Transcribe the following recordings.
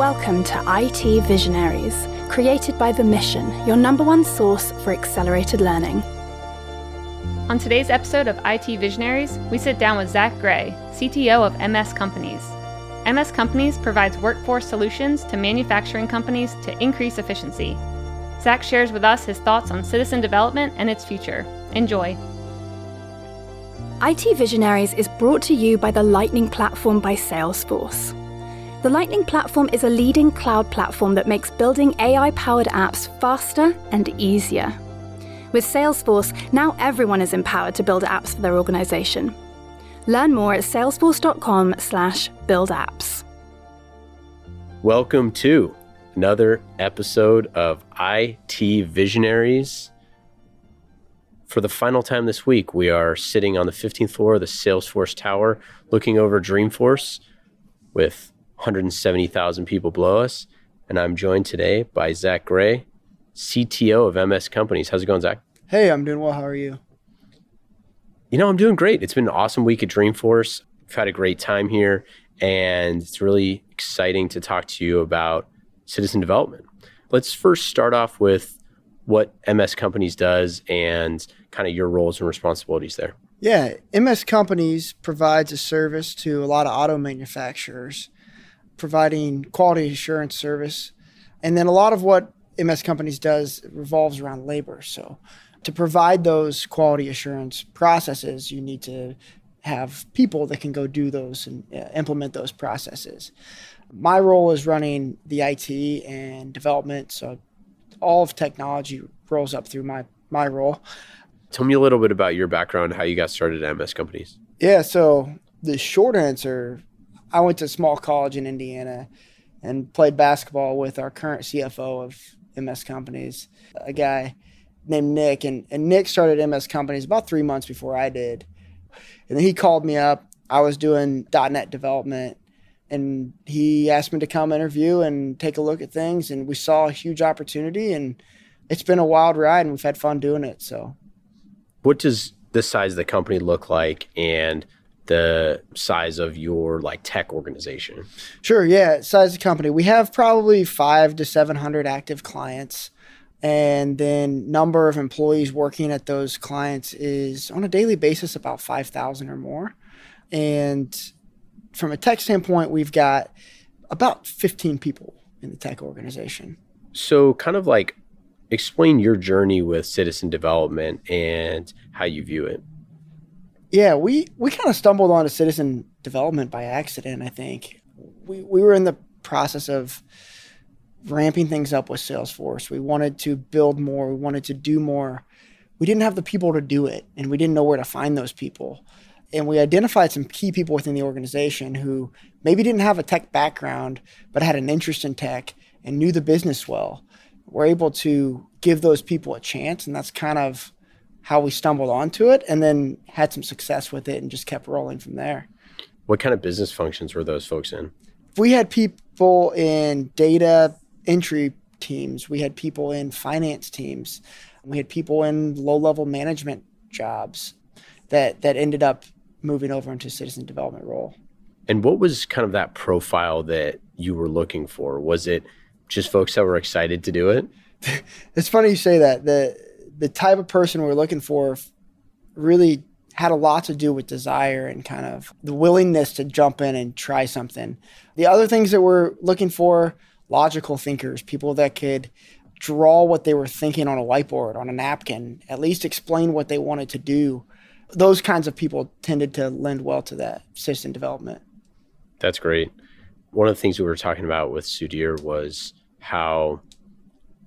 Welcome to IT Visionaries, created by The Mission, your number one source for accelerated learning. On today's episode of IT Visionaries, we sit down with Zach Gray, CTO of MS Companies. MS Companies provides workforce solutions to manufacturing companies to increase efficiency. Zach shares with us his thoughts on citizen development and its future. Enjoy. IT Visionaries is brought to you by the Lightning Platform by Salesforce. The Lightning Platform is a leading cloud platform that makes building AI powered apps faster and easier. With Salesforce, now everyone is empowered to build apps for their organization. Learn more at salesforce.com/slash build apps. Welcome to another episode of IT Visionaries. For the final time this week, we are sitting on the 15th floor of the Salesforce Tower looking over Dreamforce with 170,000 people below us. And I'm joined today by Zach Gray, CTO of MS Companies. How's it going, Zach? Hey, I'm doing well. How are you? You know, I'm doing great. It's been an awesome week at Dreamforce. We've had a great time here, and it's really exciting to talk to you about citizen development. Let's first start off with what MS Companies does and kind of your roles and responsibilities there. Yeah, MS Companies provides a service to a lot of auto manufacturers, providing quality assurance service. And then a lot of what MS Companies does revolves around labor. So to provide those quality assurance processes, you need to have people that can go do those and uh, implement those processes. My role is running the IT and development, so all of technology rolls up through my my role. Tell me a little bit about your background, how you got started at MS Companies. Yeah, so the short answer, I went to a small college in Indiana and played basketball with our current CFO of MS Companies, a guy named Nick, and, and Nick started MS Companies about three months before I did. And then he called me up. I was doing .NET development, and he asked me to come interview and take a look at things. And we saw a huge opportunity, and it's been a wild ride, and we've had fun doing it. So, what does the size of the company look like, and the size of your like tech organization? Sure. Yeah, size of the company. We have probably five to seven hundred active clients and then number of employees working at those clients is on a daily basis about 5000 or more and from a tech standpoint we've got about 15 people in the tech organization so kind of like explain your journey with citizen development and how you view it yeah we we kind of stumbled onto citizen development by accident i think we, we were in the process of ramping things up with Salesforce. We wanted to build more. We wanted to do more. We didn't have the people to do it, and we didn't know where to find those people. And we identified some key people within the organization who maybe didn't have a tech background, but had an interest in tech and knew the business well. We're able to give those people a chance, and that's kind of how we stumbled onto it and then had some success with it and just kept rolling from there. What kind of business functions were those folks in? We had people in data, entry teams. We had people in finance teams. We had people in low level management jobs that that ended up moving over into citizen development role. And what was kind of that profile that you were looking for? Was it just folks that were excited to do it? it's funny you say that. The the type of person we're looking for really had a lot to do with desire and kind of the willingness to jump in and try something. The other things that we're looking for logical thinkers, people that could draw what they were thinking on a whiteboard, on a napkin, at least explain what they wanted to do. Those kinds of people tended to lend well to that citizen development. That's great. One of the things we were talking about with Sudhir was how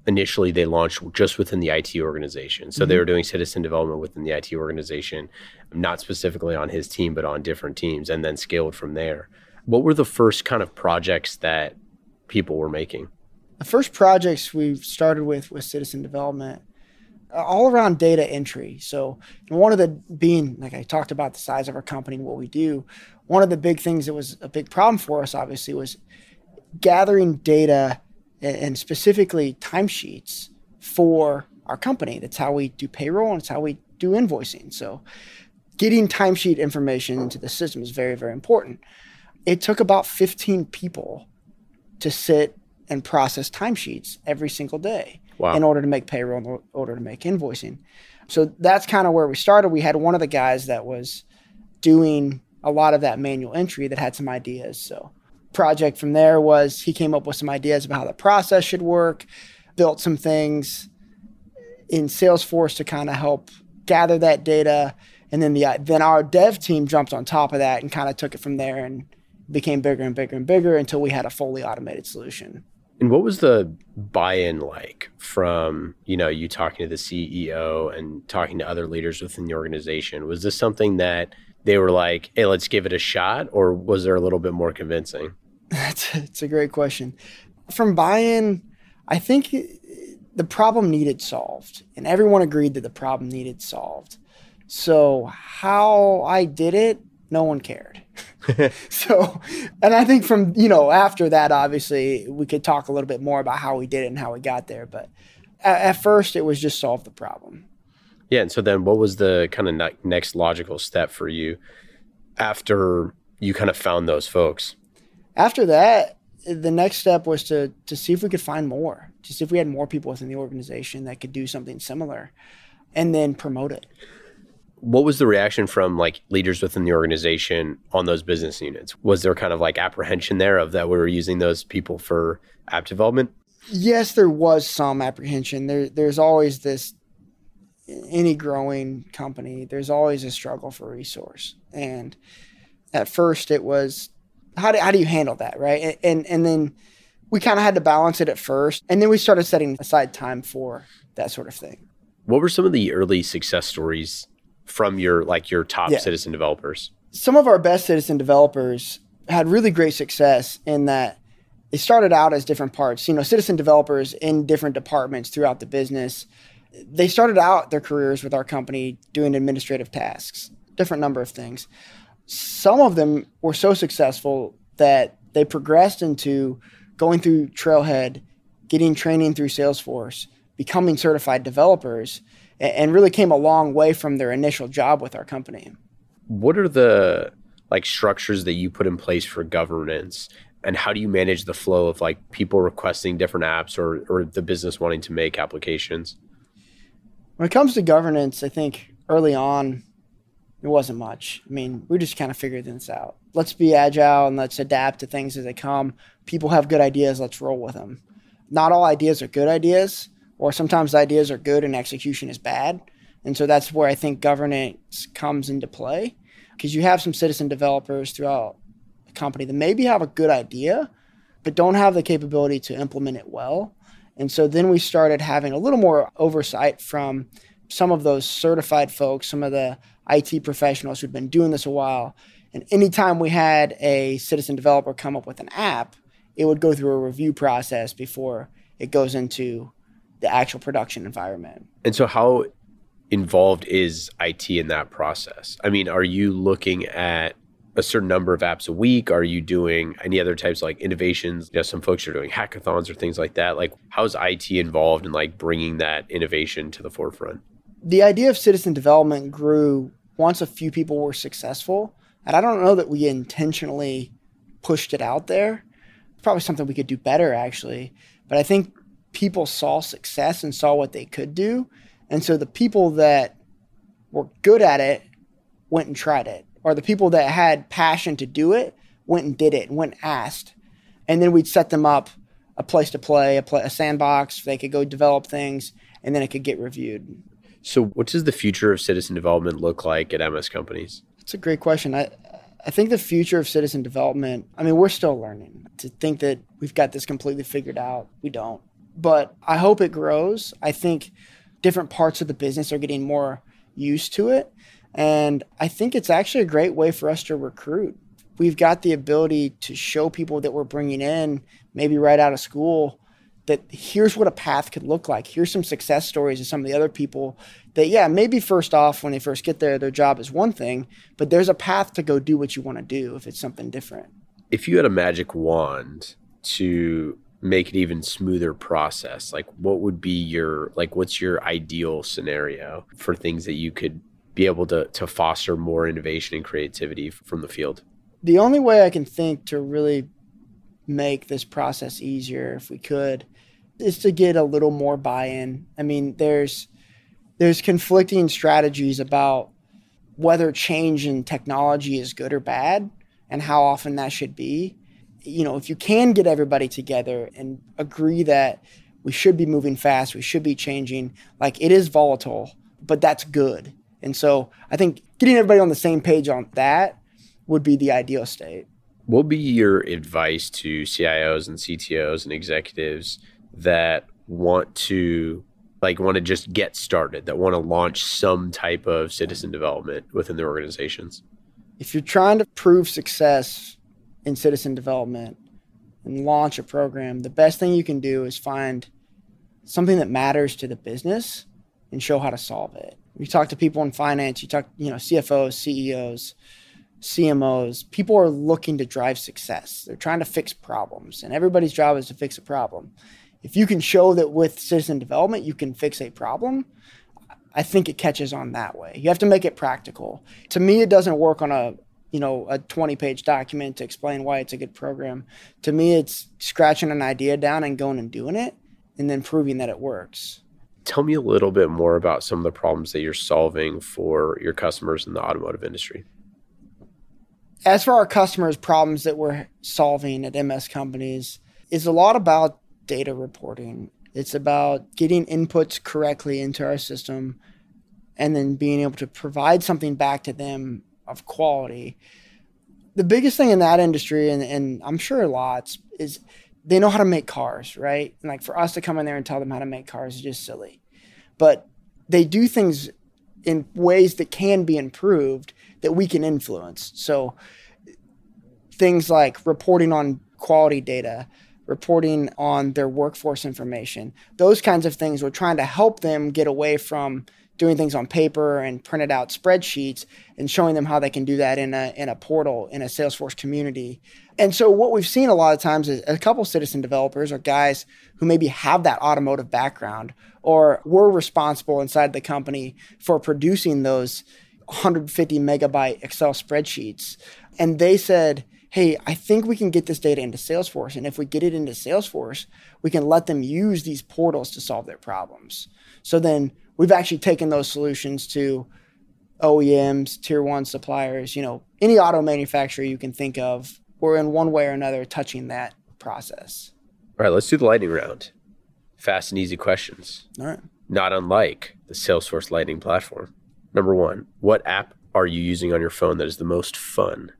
initially they launched just within the IT organization. So mm-hmm. they were doing citizen development within the IT organization, not specifically on his team, but on different teams, and then scaled from there. What were the first kind of projects that people were making? The first projects we started with was citizen development, uh, all around data entry. So one of the being like I talked about the size of our company and what we do. One of the big things that was a big problem for us, obviously, was gathering data and specifically timesheets for our company. That's how we do payroll and it's how we do invoicing. So getting timesheet information into the system is very, very important. It took about 15 people to sit and process timesheets every single day Wow. in order to make payroll, in order to make invoicing. So that's kind of where we started. We had one of the guys that was doing a lot of that manual entry that had some ideas. So project from there was he came up with some ideas about how the process should work, built some things in Salesforce to kind of help gather that data, and then the then our dev team jumped on top of that and kind of took it from there and became bigger and bigger and bigger until we had a fully automated solution. And what was the buy-in like from, you know, you talking to the CEO and talking to other leaders within the organization? Was this something that they were like, "Hey, let's give it a shot," or was there a little bit more convincing? That's it's a great question. From buy-in, I think the problem needed solved, and everyone agreed that the problem needed solved. So how I did it, no one cared. so, and I think from you know after that, obviously we could talk a little bit more about how we did it and how we got there. But at, at first, it was just solve the problem. Yeah, and so then what was the kind of ne- next logical step for you after you kind of found those folks? After that, the next step was to to see if we could find more, to see if we had more people within the organization that could do something similar, and then promote it. What was the reaction from like leaders within the organization on those business units? Was there kind of like apprehension there of that we were using those people for app development? Yes, there was some apprehension. There, there's always this any growing company. There's always a struggle for resource, and at first it was how do how do you handle that, right? And and then we kind of had to balance it at first, and then we started setting aside time for that sort of thing. What were some of the early success stories from your like your top Yeah. citizen developers? some of our best citizen developers had really great success in that they started out as different parts. You know, citizen developers in different departments throughout the business. They started out their careers with our company doing administrative tasks, different number of things. Some of them were so successful that they progressed into going through Trailhead, getting training through Salesforce, becoming certified developers, and really came a long way from their initial job with our company. What are the like structures that you put in place for governance and how do you manage the flow of like people requesting different apps or or the business wanting to make applications? When it comes to governance, I think early on, it wasn't much. I mean, we just kind of figured this out. Let's be agile and let's adapt to things as they come. People have good ideas, let's roll with them. Not all ideas are good ideas, or sometimes ideas are good and execution is bad. And so that's where I think governance comes into play because you have some citizen developers throughout the company that maybe have a good idea, but don't have the capability to implement it well. And so then we started having a little more oversight from some of those certified folks, some of the IT professionals who'd been doing this a while. And anytime we had a citizen developer come up with an app, it would go through a review process before it goes into the actual production environment. And so how involved is IT in that process? I mean, are you looking at a certain number of apps a week? Are you doing any other types like innovations? You know, some folks are doing hackathons or things like that. Like, how's IT involved in like bringing that innovation to the forefront? The idea of citizen development grew once a few people were successful. And I don't know that we intentionally pushed it out there. Probably something we could do better, actually. But I think people saw success and saw what they could do. And so the people that were good at it went and tried it, or the people that had passion to do it went and did it and went and asked. And then we'd set them up a place to play, a, play, a sandbox. They could go develop things, and then it could get reviewed. So, what does the future of citizen development look like at MS companies? That's a great question. I I think the future of citizen development, I mean, we're still learning. To think that we've got this completely figured out, we don't. But I hope it grows. I think different parts of the business are getting more used to it. And I think it's actually a great way for us to recruit. We've got the ability to show people that we're bringing in, maybe right out of school, that here's what a path could look like. Here's some success stories of some of the other people that, yeah, maybe first off, when they first get there, their job is one thing, but there's a path to go do what you want to do if it's something different. If you had a magic wand to make an even smoother process, like what would be your like what's your ideal scenario for things that you could be able to to foster more innovation and creativity from the field? The only way I can think to really make this process easier if we could is to get a little more buy-in. I mean, there's there's conflicting strategies about whether change in technology is good or bad and how often that should be. You know, if you can get everybody together and agree that we should be moving fast, we should be changing, like it is volatile, but that's good. And so I think getting everybody on the same page on that would be the ideal state. What would be your advice to CIOs and CTOs and executives that want to like want to just get started, that want to launch some type of citizen development within their organizations? If you're trying to prove success in citizen development and launch a program, the best thing you can do is find something that matters to the business and show how to solve it. You talk to people in finance, you talk, you know, CFOs, CEOs, CMOs, people are looking to drive success. They're trying to fix problems, and everybody's job is to fix a problem. If you can show that with citizen development you can fix a problem, I think it catches on that way. You have to make it practical. To me, it doesn't work on a you know a 20 page document to explain why it's a good program. To me, it's scratching an idea down and going and doing it, and then proving that it works. Tell me a little bit more about some of the problems that you're solving for your customers in the automotive industry as for our customers' problems that we're solving at MS companies, is a lot about data reporting. It's about getting inputs correctly into our system and then being able to provide something back to them of quality. The biggest thing in that industry, and, and I'm sure lots, is they know how to make cars, right? And like for us to come in there and tell them how to make cars is just silly. But they do things in ways that can be improved that we can influence. So things like reporting on quality data, reporting on their workforce information, those kinds of things. We're trying to help them get away from doing things on paper and printed out spreadsheets and showing them how they can do that in a in a portal in a Salesforce community. And so what we've seen a lot of times is a couple citizen developers or guys who maybe have that automotive background or were responsible inside the company for producing those 150 megabyte Excel spreadsheets. And they said, hey, I think we can get this data into Salesforce. And if we get it into Salesforce, we can let them use these portals to solve their problems. So then we've actually taken those solutions to OEMs, tier one suppliers, you know, any auto manufacturer you can think of. We're in one way or another touching that process. All right, let's do the lightning round. Fast and easy questions. All right. Not unlike the Salesforce Lightning platform. Number one, what app are you using on your phone that is the most fun?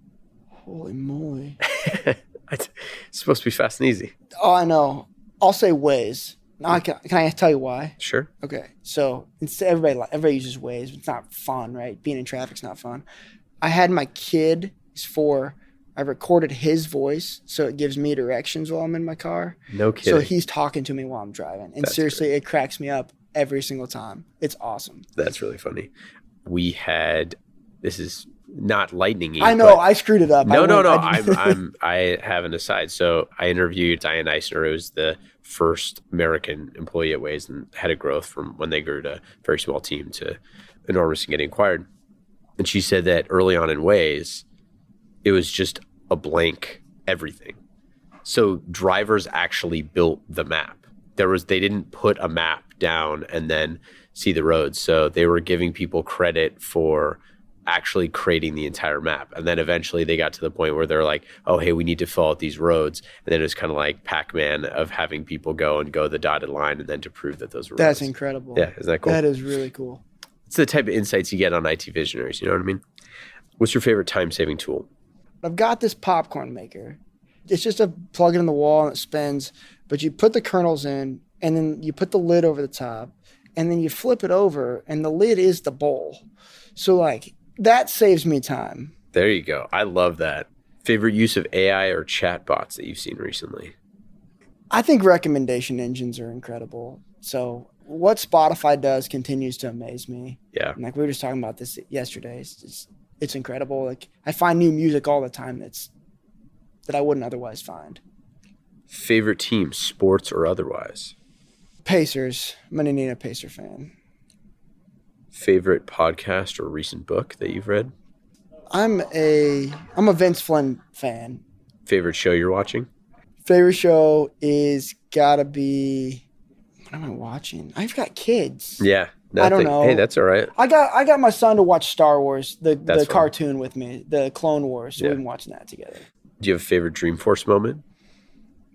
Holy moly. it's supposed to be fast and easy. Oh, I know. I'll say Waze. Now, can, can I tell you why? Sure. Okay. So instead, everybody everybody uses Waze. It's not fun, right? Being in traffic's not fun. I had my kid. He's four. I recorded his voice, so it gives me directions while I'm in my car. No kidding. So he's talking to me while I'm driving, and That's seriously, great. it cracks me up every single time. It's awesome. That's really funny. We had this is not lightning. I know I screwed it up. No, no, no. I I'm, I'm, I have an aside. So I interviewed Di-Ann Eisnor, who's the first American employee at Waze and head of growth from when they grew to a very small team to enormous and getting acquired. And she said that early on in Waze, it was just a blank everything. So drivers actually built the map. There was they didn't put a map down and then see the roads. So they were giving people credit for actually creating the entire map. And then eventually they got to the point where they're like, oh, hey, we need to fill out these roads. And then it was kind of like Pac Man of having people go and go the dotted line and then to prove that those were That's roads. incredible. Yeah, isn't that cool? That is really cool. it's the type of insights you get on IT visionaries. You know what I mean? What's your favorite time saving tool? I've got this popcorn maker. It's just a plug it in the wall and it spins, but you put the kernels in and then you put the lid over the top and then you flip it over and the lid is the bowl. So like that saves me time. There you go. I love that. Favorite use of AI or chatbots that you've seen recently? I think recommendation engines are incredible. So what Spotify does continues to amaze me. Yeah. And like we were just talking about this yesterday. It's, it's it's incredible. Like I find new music all the time that's that I wouldn't otherwise find. Favorite team, sports or otherwise? Pacers. I'm an Indiana Pacer fan. Favorite podcast or recent book that you've read? I'm a I'm a Vince Flynn fan. Favorite show you're watching? Favorite show is gotta be. What am I watching? I've got kids. Yeah. I don't know. Hey, that's all right. I got I got my son to watch Star Wars, the That's the fun. cartoon with me, the Clone Wars. So Yeah. we've been watching that together. Do you have a favorite Dreamforce moment?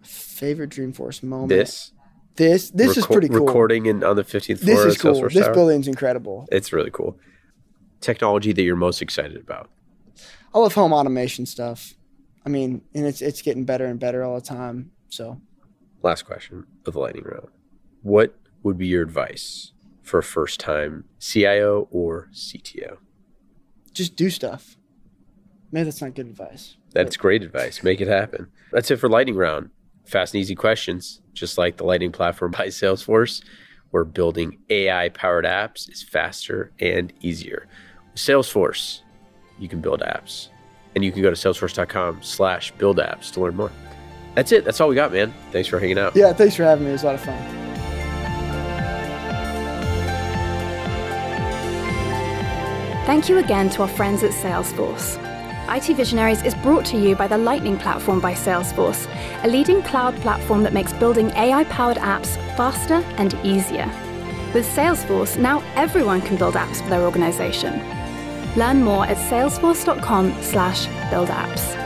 Favorite Dreamforce moment. This. This this is pretty cool. Recording in, on the 15th floor This is cool. Salesforce This Tower. building's incredible. It's really cool. Technology that you're most excited about. I love home automation stuff. I mean, and it's it's getting better and better all the time. So Last question of the lightning round. What would be your advice for a first time CIO or CTO? just do stuff. Maybe that's not good advice. That's great advice. Make it happen. That's it for lightning round. Fast and easy questions, just like the lightning platform by Salesforce, where building AI powered apps is faster and easier. With Salesforce, you can build apps. And you can go to salesforce.com slash build apps to learn more. That's it. That's all we got, man. Thanks for hanging out. Yeah, thanks for having me. It was a lot of fun. Thank you again to our friends at Salesforce. IT Visionaries is brought to you by the Lightning Platform by Salesforce, a leading cloud platform that makes building AI powered apps faster and easier. With Salesforce, now everyone can build apps for their organization. Learn more at salesforce.com/build apps.